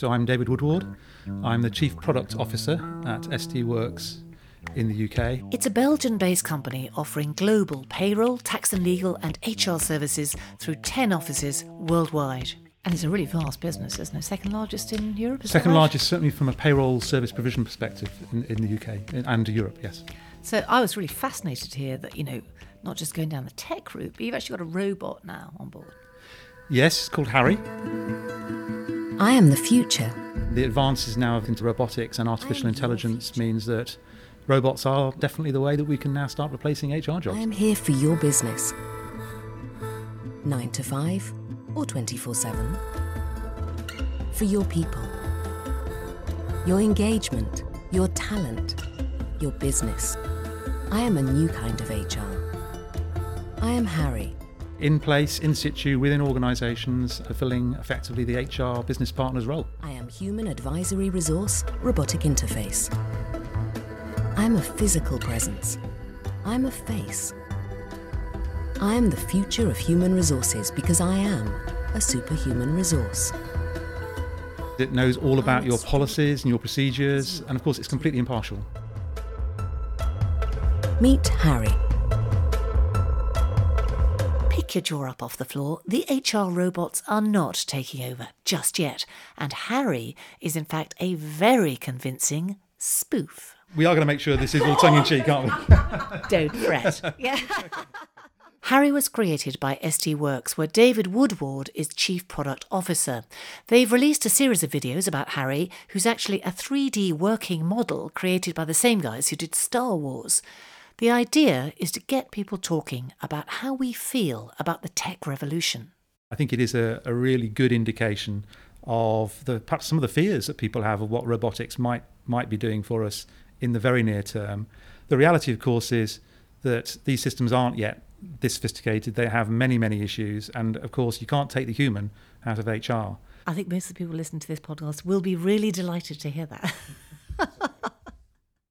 So I'm David Woodward. I'm the Chief Product Officer at SD Worx in the UK. It's a Belgian based company offering global payroll, tax and legal, and HR services through 10 offices worldwide. And it's a really vast business, isn't it? Second largest in Europe? Second right? largest, certainly from a payroll service provision perspective in, in the UK and Europe, yes. So I was really fascinated to hear that, you know, not just going down the tech route, but you've actually got a robot now on board. Yes, it's called Harry. I am the future. The advances now into robotics and artificial intelligence means that robots are definitely the way that we can now start replacing HR jobs. I am here for your business. 9 to 5 or 24 7. For your people. Your engagement, your talent, your business. I am a new kind of HR. I am Harry. In place, in situ, within organisations, fulfilling effectively the HR business partner's role. I am Human Advisory Resource Robotic Interface. I'm a physical presence. I'm a face. I am the future of human resources because I am a superhuman resource. It knows all about your policies and your procedures, and of course, it's completely impartial. Meet Harry. Pick your jaw up off the floor. The HR robots are not taking over just yet, and Harry is in fact a very convincing spoof. We are going to make sure this is all tongue in cheek, aren't we? Don't fret. Yeah. Harry was created by SD Worx, where David Woodward is Chief Product Officer. They've released a series of videos about Harry, who's actually a 3D working model created by the same guys who did Star Wars. The idea is to get people talking about how we feel about the tech revolution. I think it is a, a really good indication of the perhaps some of the fears that people have of what robotics might might be doing for us in the very near term. The reality, of course, is that these systems aren't yet this sophisticated. They have many, many issues. And of course, you can't take the human out of HR. I think most of the people listening to this podcast will be really delighted to hear that.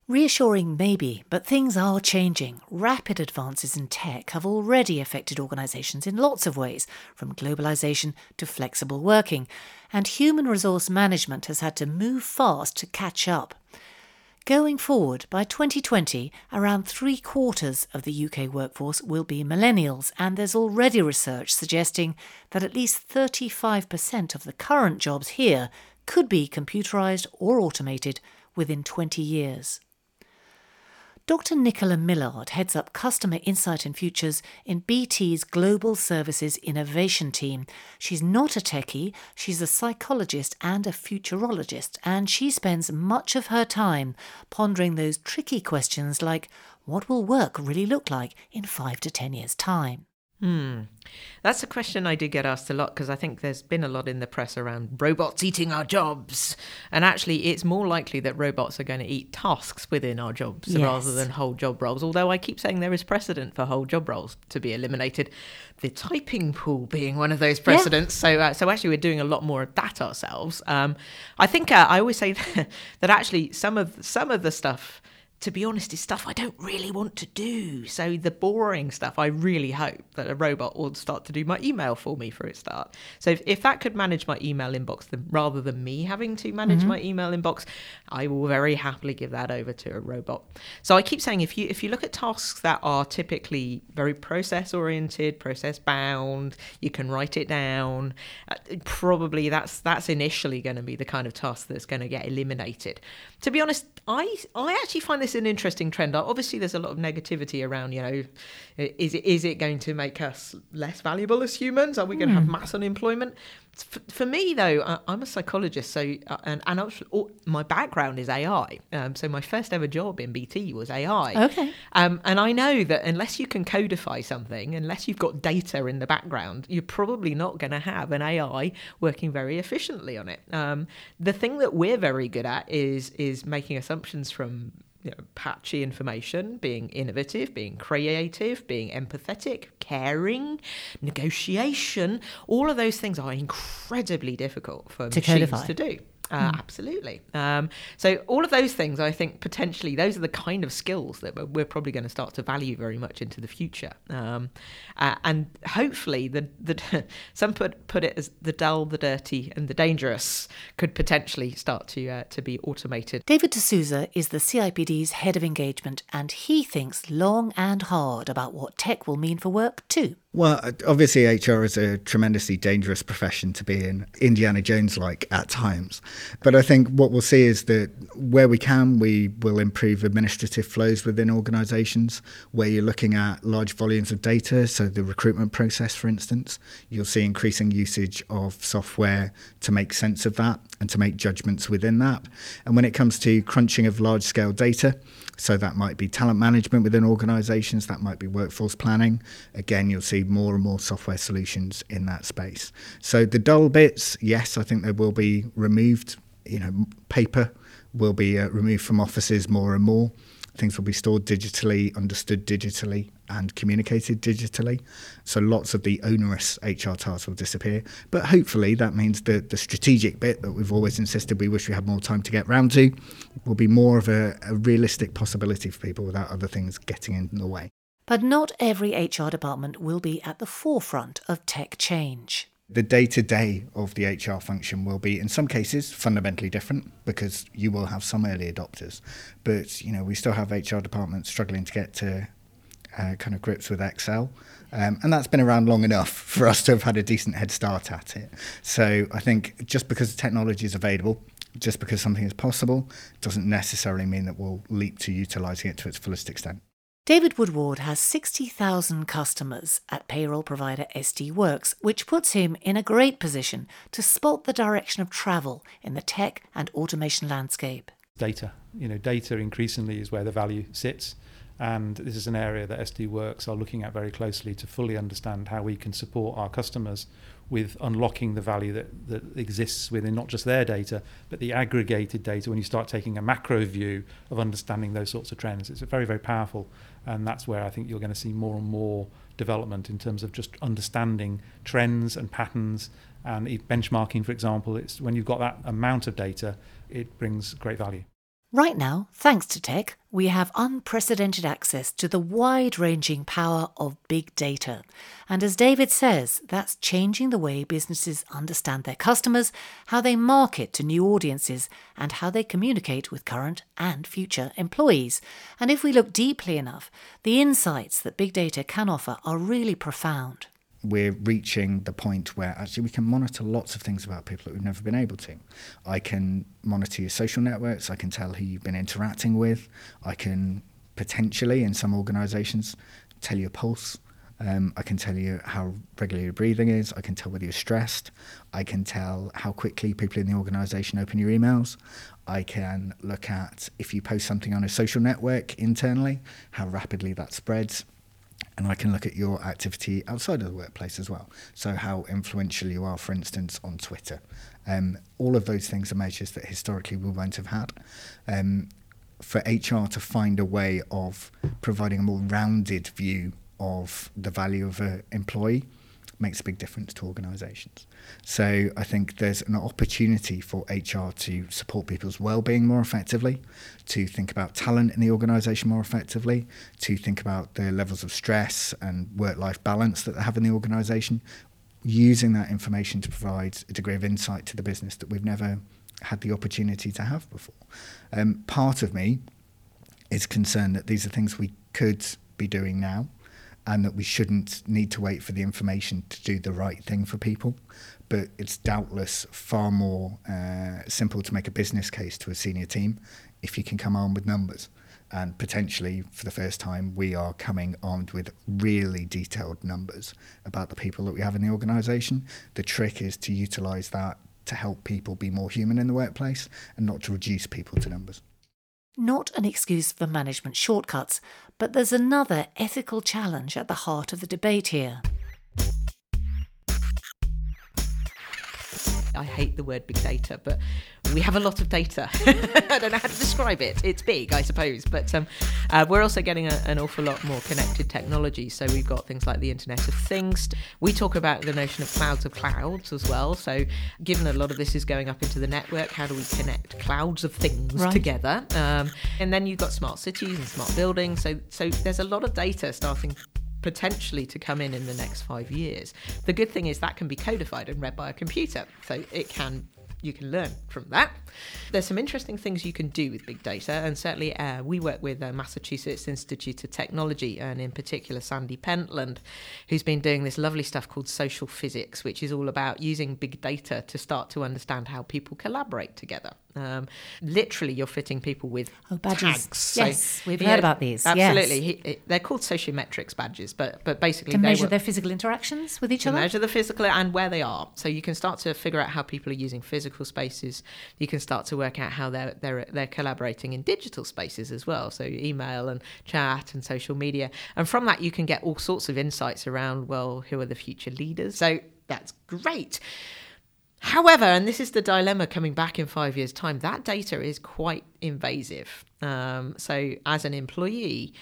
Reassuring, maybe, but things are changing. Rapid advances in tech have already affected organisations in lots of ways, from globalisation to flexible working, and human resource management has had to move fast to catch up. Going forward, by 2020, around three quarters of the UK workforce will be millennials, and there's already research suggesting that at least 35% of the current jobs here could be computerised or automated within 20 years. Dr. Nicola Millard heads up Customer Insight and Futures in BT's Global Services Innovation Team. She's not a techie, she's a psychologist and a futurologist, and she spends much of her time pondering those tricky questions like what will work really look like in five to ten years' time? Hmm. That's a question I do get asked a lot because I think there's been a lot in the press around robots eating our jobs. And actually, it's more likely that robots are going to eat tasks within our jobs yes. rather than whole job roles. Although I keep saying there is precedent for whole job roles to be eliminated, the typing pool being one of those precedents. Yeah. So, uh, so actually, we're doing a lot more of that ourselves. Um, I think uh, I always say that actually some of some of the stuff to be honest, is stuff I don't really want to do. So the boring stuff, I really hope that a robot will start to do my email for me for its start. So if, if that could manage my email inbox then, rather than me having to manage mm-hmm. my email inbox, I will very happily give that over to a robot. So I keep saying if you if you look at tasks that are typically very process oriented, process bound, you can write it down. Uh, probably that's that's initially going to be the kind of task that's going to get eliminated. To be honest, I I actually find this an interesting trend. Obviously, there's a lot of negativity around. You know, is it is it going to make us less valuable as humans? Are we going to have hmm. mass unemployment? For, for me, though, I'm a psychologist, so uh, and and my background is AI. Um, so my first ever job in BT was AI. Okay. Um, and I know that unless you can codify something, unless you've got data in the background, you're probably not going to have an AI working very efficiently on it. Um, the thing that we're very good at is is making assumptions from you know, patchy information, being innovative, being creative, being empathetic, caring, negotiation, all of those things are incredibly difficult for to machines codify. to do. Uh, mm. Absolutely. Um, so all of those things, I think potentially those are the kind of skills that we're probably going to start to value very much into the future. Um, uh, and hopefully, the, the some put put it as the dull, the dirty, and the dangerous could potentially start to uh, to be automated. David D'Souza is the CIPD's head of engagement, and he thinks long and hard about what tech will mean for work too. Well, uh, obviously, HR is a tremendously dangerous profession to be in, Indiana Jones like at times. But I think what we'll see is that where we can, we will improve administrative flows within organisations. Where you're looking at large volumes of data, so the recruitment process, for instance, you'll see increasing usage of software to make sense of that and to make judgments within that. And when it comes to crunching of large scale data, so that might be talent management within organisations, that might be workforce planning. Again, you'll see more and more software solutions in that space. So the dull bits, yes, I think they will be removed. You know, paper will be uh, removed from offices more and more. Things will be stored digitally, understood digitally, and communicated digitally. So lots of the onerous HR tasks will disappear. But hopefully that means that the strategic bit that we've always insisted we wish we had more time to get round to will be more of a, a realistic possibility for people without other things getting in the way. But not every HR department will be at the forefront of tech change the day to day of the HR function will be, in some cases, fundamentally different because you will have some early adopters. But you know, we still have HR departments struggling to get to uh, kind of grips with Excel, um, and that's been around long enough for us to have had a decent head start at it. So I think just because the technology is available. Just because something is possible doesn't necessarily mean that we'll leap to utilising it to its fullest extent. David Woodward has 60,000 customers at payroll provider SD Worx, which puts him in a great position to spot the direction of travel in the tech and automation landscape. Data. You know, data increasingly is where the value sits. And this is an area that SD Worx are looking at very closely to fully understand how we can support our customers with unlocking the value that, that exists within not just their data, but the aggregated data when you start taking a macro view of understanding those sorts of trends. It's very, very powerful. And that's where I think you're going to see more and more development in terms of just understanding trends and patterns and benchmarking, for example. It's when you've got that amount of data, it brings great value. Right now, thanks to tech, we have unprecedented access to the wide ranging power of big data. And as David says, that's changing the way businesses understand their customers, how they market to new audiences, and how they communicate with current and future employees. And if we look deeply enough, the insights that big data can offer are really profound we're reaching the point where actually we can monitor lots of things about people that we've never been able to. I can monitor your social networks, I can tell who you've been interacting with, I can potentially, in some organisations, tell your pulse. Um, I can tell you how regular your breathing is. I can tell whether you're stressed. I can tell how quickly people in the organisation open your emails. I can look at if you post something on a social network internally, how rapidly that spreads and I can look at your activity outside of the workplace as well. So, how influential you are, for instance, on Twitter. Um, all of those things are measures that historically we won't have had. Um, for HR to find a way of providing a more rounded view of the value of an employee makes a big difference to organisations. So I think there's an opportunity for HR to support people's well-being more effectively, to think about talent in the organisation more effectively, to think about the levels of stress and work-life balance that they have in the organisation, using that information to provide a degree of insight to the business that we've never had the opportunity to have before. Um, part of me is concerned that these are things we could be doing now and that we shouldn't need to wait for the information to do the right thing for people. But it's doubtless far more uh, simple to make a business case to a senior team if you can come armed with numbers. And potentially, for the first time, we are coming armed with really detailed numbers about the people that we have in the organisation. The trick is to utilise that to help people be more human in the workplace and not to reduce people to numbers. Not an excuse for management shortcuts, but there's another ethical challenge at the heart of the debate here. I hate the word big data, but we have a lot of data. I don't know how to describe it. It's big, I suppose, but um, uh, we're also getting a, an awful lot more connected technology. So we've got things like the Internet of Things. We talk about the notion of clouds of clouds as well. So given a lot of this is going up into the network, how do we connect clouds of things Right. together? Um, and then you've got smart cities and smart buildings. So so there's a lot of data starting potentially to come in in the next five years. The good thing is that can be codified and read by a computer, so it can you can learn from that. There's some interesting things you can do with big data, and certainly uh, we work with uh, Massachusetts Institute of Technology, and in particular Sandy Pentland, who's been doing this lovely stuff called social physics, which is all about using big data to start to understand how people collaborate together. Um, literally, you're fitting people with Oh, badges. tags. Yes, we've heard about these, yes. Absolutely, He- they're called sociometrics badges, but but basically To they measure work- their physical interactions with each to other? measure the physical and where they are. So you can start to figure out how people are using physical spaces. You can start to work out how they're they're they're collaborating in digital spaces as well. So email and chat and social media. And from that you can get all sorts of insights around well, who are the future leaders. So that's great. However, and this is the dilemma coming back in five years' time, that data is quite invasive. Um, so, as an employee,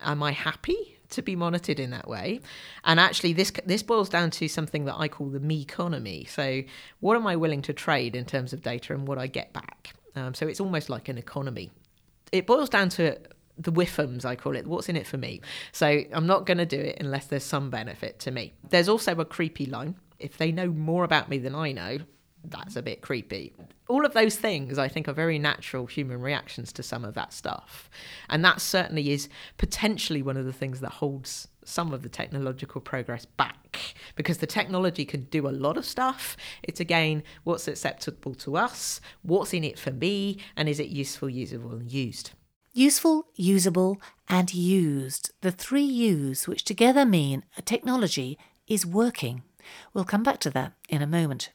am I happy to be monitored in that way? And actually, this this boils down to something that I call the me economy. So, what am I willing to trade in terms of data and what I get back? Um, so, it's almost like an economy. It boils down to the whiffums, I call it. What's in it for me? So I'm not going to do it unless there's some benefit to me. There's also a creepy line. If they know more about me than I know, that's a bit creepy. All of those things, I think, are very natural human reactions to some of that stuff. And that certainly is potentially one of the things that holds some of the technological progress back because the technology can do a lot of stuff. It's again, what's acceptable to us, what's in it for me, and is it useful, usable, and used? Useful, usable, and used. The three U's, which together mean a technology is working. We'll come back to that in a moment.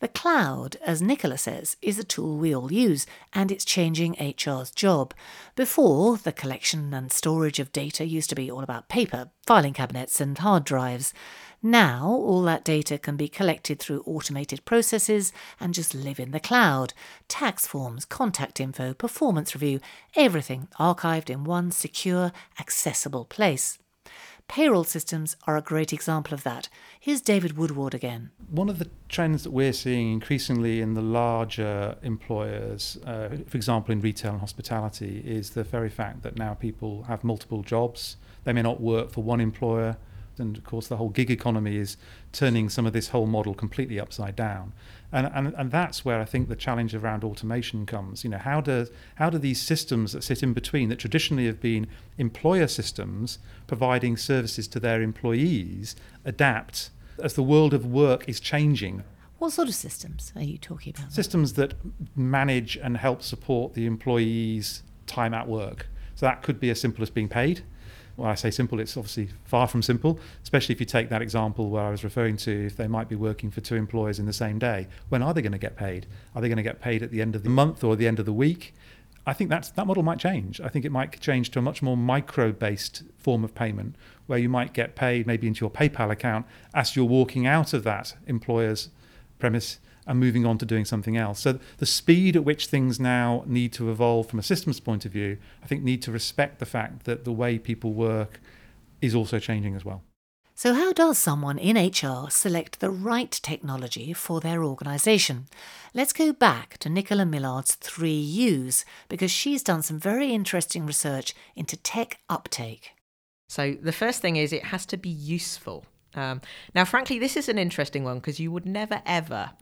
The cloud, as Nicola says, is a tool we all use, and it's changing HR's job. Before, the collection and storage of data used to be all about paper, filing cabinets, and hard drives. Now, all that data can be collected through automated processes and just live in the cloud. Tax forms, contact info, performance review, everything archived in one secure, accessible place. Payroll systems are a great example of that. Here's David Woodward again. One of the trends that we're seeing increasingly in the larger employers, uh, for example, in retail and hospitality, is the very fact that now people have multiple jobs. They may not work for one employer. And of course, the whole gig economy is turning some of this whole model completely upside down. And, and, and that's where I think the challenge around automation comes. You know, how do, how do these systems that sit in between, that traditionally have been employer systems providing services to their employees, adapt as the world of work is changing? What sort of systems are you talking about? Systems that manage and help support the employees' time at work. So that could be as simple as being paid. When I say simple, it's obviously far from simple, especially if you take that example where I was referring to if they might be working for two employers in the same day. When are they going to get paid? Are they going to get paid at the end of the month or the end of the week? I think that's, that model might change. I think it might change to a much more micro based form of payment where you might get paid maybe into your PayPal account as you're walking out of that employer's premise and moving on to doing something else. So the speed at which things now need to evolve from a systems point of view, I think need to respect the fact that the way people work is also changing as well. So, how does someone in HR select the right technology for their organisation? Let's go back to Nicola Millard's three U's because she's done some very interesting research into tech uptake. So the first thing is it has to be useful. Um, now, frankly, this is an interesting one because you would never ever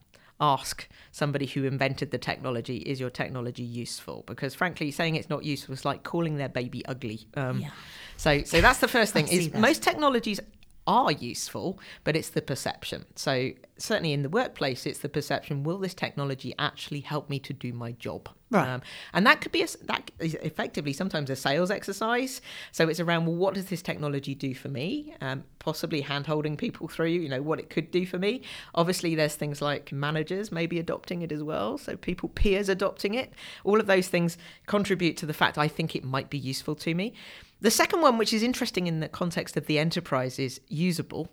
ask somebody who invented the technology, "Is your technology useful?" Because frankly, saying it's not useful is like calling their baby ugly. Um, Yeah. So, so that's the first thing. Is that. most technologies are useful, but it's the perception. So certainly in the workplace, it's the perception: Will this technology actually help me to do my job? Right. Um, and that could be a, that is effectively sometimes a sales exercise. So it's around well, what does this technology do for me? Um, possibly hand holding people through, you know, what it could do for me. Obviously, there's things like managers maybe adopting it as well. So people peers adopting it. All of those things contribute to the fact I think it might be useful to me. The second one, which is interesting in the context of the enterprise, is usable.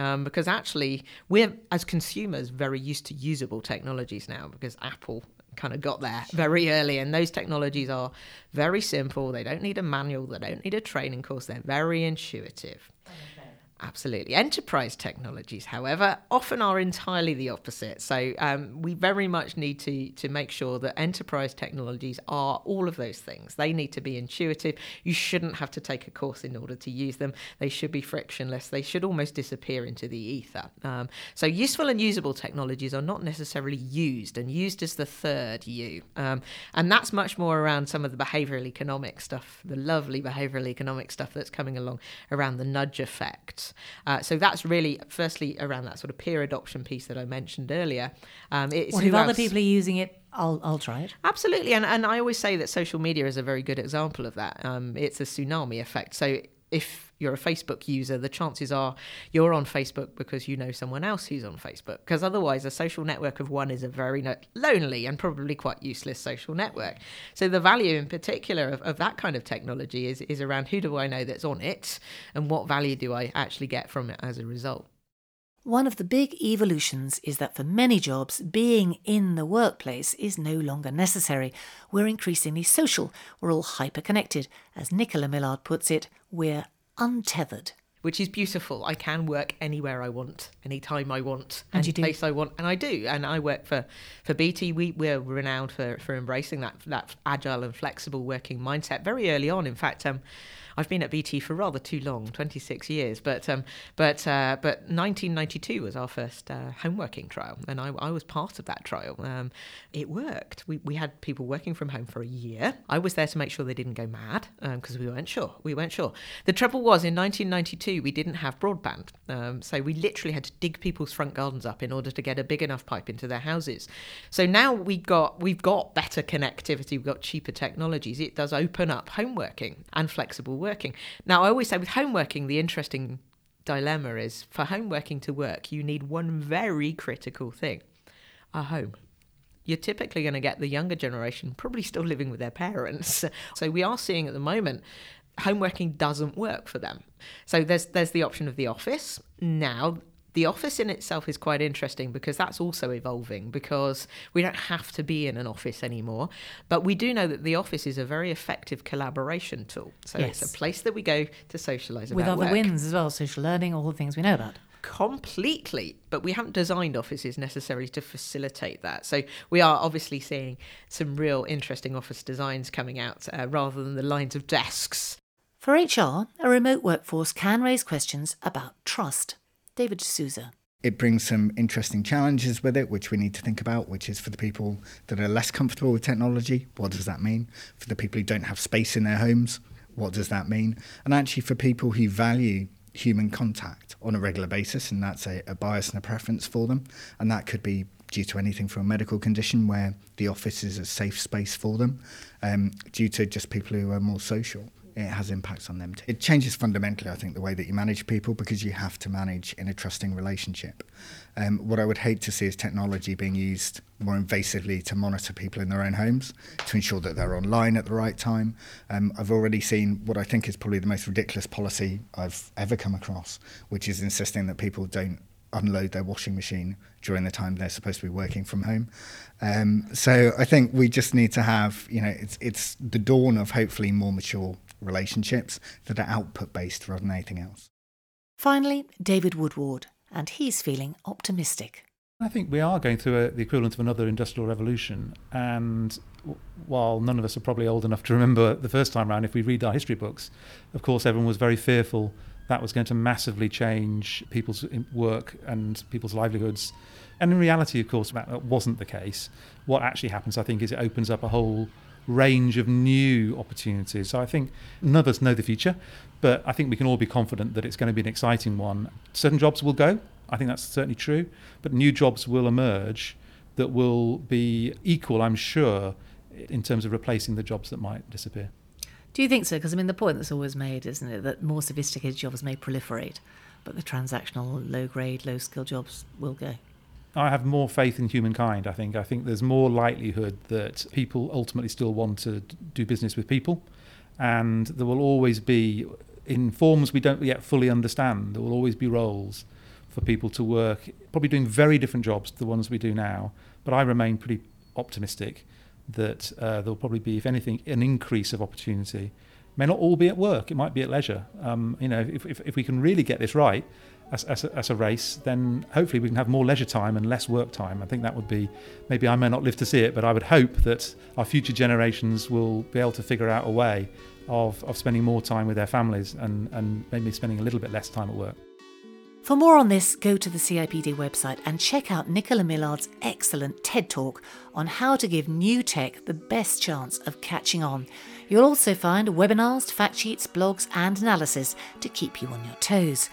Um, because actually, we're, as consumers, very used to usable technologies now because Apple kind of got there very early. And those technologies are very simple. They don't need a manual, they don't need a training course, they're very intuitive. Absolutely. Enterprise technologies, however, often are entirely the opposite. So um, we very much need to to make sure that enterprise technologies are all of those things. They need to be intuitive. You shouldn't have to take a course in order to use them. They should be frictionless. They should almost disappear into the ether. Um, so useful and usable technologies are not necessarily used, and used is the third U. Um, and that's much more around some of the behavioral economic stuff, the lovely behavioral economic stuff that's coming along around the nudge effect. Uh, so that's really, firstly, around that sort of peer adoption piece that I mentioned earlier. Um, it's well, if other people are using it, I'll, I'll try it. Absolutely. And, and I always say that social media is a very good example of that. Um, it's a tsunami effect. So if you're a Facebook user, the chances are you're on Facebook because you know someone else who's on Facebook. Because otherwise, a social network of one is a very no- lonely and probably quite useless social network. So, the value in particular of, of that kind of technology is, is around who do I know that's on it and what value do I actually get from it as a result. One of the big evolutions is that for many jobs, being in the workplace is no longer necessary. We're increasingly social, we're all hyper connected. As Nicola Millard puts it, we're untethered. Which is beautiful. I can work anywhere I want, anytime I want, and any place I want, and I do. And I work for, for BT. We, we're renowned for, for embracing that that agile and flexible working mindset very early on. In fact, um, I've been at BT for rather too long, 26 years. But um, but uh, but 1992 was our first uh, homeworking trial, and I, I, was part of that trial. Um, it worked. We, we had people working from home for a year. I was there to make sure they didn't go mad because um, we weren't sure. We weren't sure. The trouble was in 1992 we didn't have broadband, um, so we literally had to dig people's front gardens up in order to get a big enough pipe into their houses. So now we've got we've got better connectivity. We've got cheaper technologies. It does open up homeworking and flexible work working. Now, I always say with homeworking, the interesting dilemma is for homeworking to work, you need one very critical thing a home. You're typically going to get the younger generation probably still living with their parents. So we are seeing at the moment homeworking doesn't work for them. So there's there's the option of the office. Now the office in itself is quite interesting because that's also evolving because we don't have to be in an office anymore. But we do know that the office is a very effective collaboration tool. So yes. it's a place that we go to socialize with other work. wins as well social learning all the things we know about. Completely. But we haven't designed offices necessarily to facilitate that. So we are obviously seeing some real interesting office designs coming out uh, rather than the lines of desks. For hr a remote workforce can raise questions about trust David D'Souza. It brings some interesting challenges with it, which we need to think about, which is for the people that are less comfortable with technology, what does that mean? For the people who don't have space in their homes, what does that mean? And actually, for people who value human contact on a regular basis, and that's a, a bias and a preference for them, and that could be due to anything from a medical condition where the office is a safe space for them, um, due to just people who are more social it has impacts on them. It changes fundamentally, I think, the way that you manage people because you have to manage in a trusting relationship. Um, what I would hate to see is technology being used more invasively to monitor people in their own homes to ensure that they're online at the right time. Um, I've already seen what I think is probably the most ridiculous policy I've ever come across, which is insisting that people don't unload their washing machine during the time they're supposed to be working from home. Um, so I think we just need to have, you know, it's it's the dawn of hopefully more mature relationships that are output based rather than anything else. Finally, David Woodward, and he's feeling optimistic. I think we are going through a, the equivalent of another industrial revolution. And while none of us are probably old enough to remember the first time around, if we read our history books, of course, everyone was very fearful that was going to massively change people's work and people's livelihoods. And in reality, of course, that wasn't the case. What actually happens, I think, is it opens up a whole range of new opportunities. So I think none of us know the future, but I think we can all be confident that it's going to be an exciting one. Certain jobs will go, I think that's certainly true, but new jobs will emerge that will be equal, I'm sure, in terms of replacing the jobs that might disappear. Do you think so? Because I mean, the point that's always made, isn't it, that more sophisticated jobs may proliferate, but the transactional, low grade, low skill jobs will go. I have more faith in humankind. I think. I think there's more likelihood that people ultimately still want to do business with people, and there will always be, in forms we don't yet fully understand, there will always be roles for people to work, probably doing very different jobs to the ones we do now. But I remain pretty optimistic that uh, there'll probably be, if anything, an increase of opportunity. May not all be at work; it might be at leisure. Um, you know, if, if, if we can really get this right as, as, a, as a race, then hopefully we can have more leisure time and less work time. I think that would be maybe I may not live to see it, but I would hope that our future generations will be able to figure out a way of, of spending more time with their families and, and maybe spending a little bit less time at work. For more on this, go to the CIPD website and check out Nicola Millard's excellent TED Talk on how to give new tech the best chance of catching on. You'll also find webinars, fact sheets, blogs, and analysis to keep you on your toes.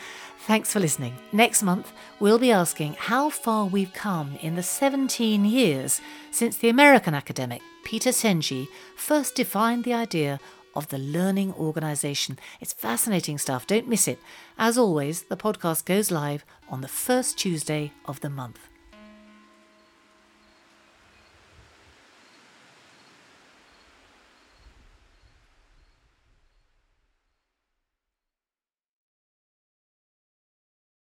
Thanks for listening. Next month, we'll be asking how far we've come in the 17 years since the American academic Peter Senge first defined the idea of the learning organisation. It's fascinating stuff, don't miss it. As always, the podcast goes live on the first Tuesday of the month.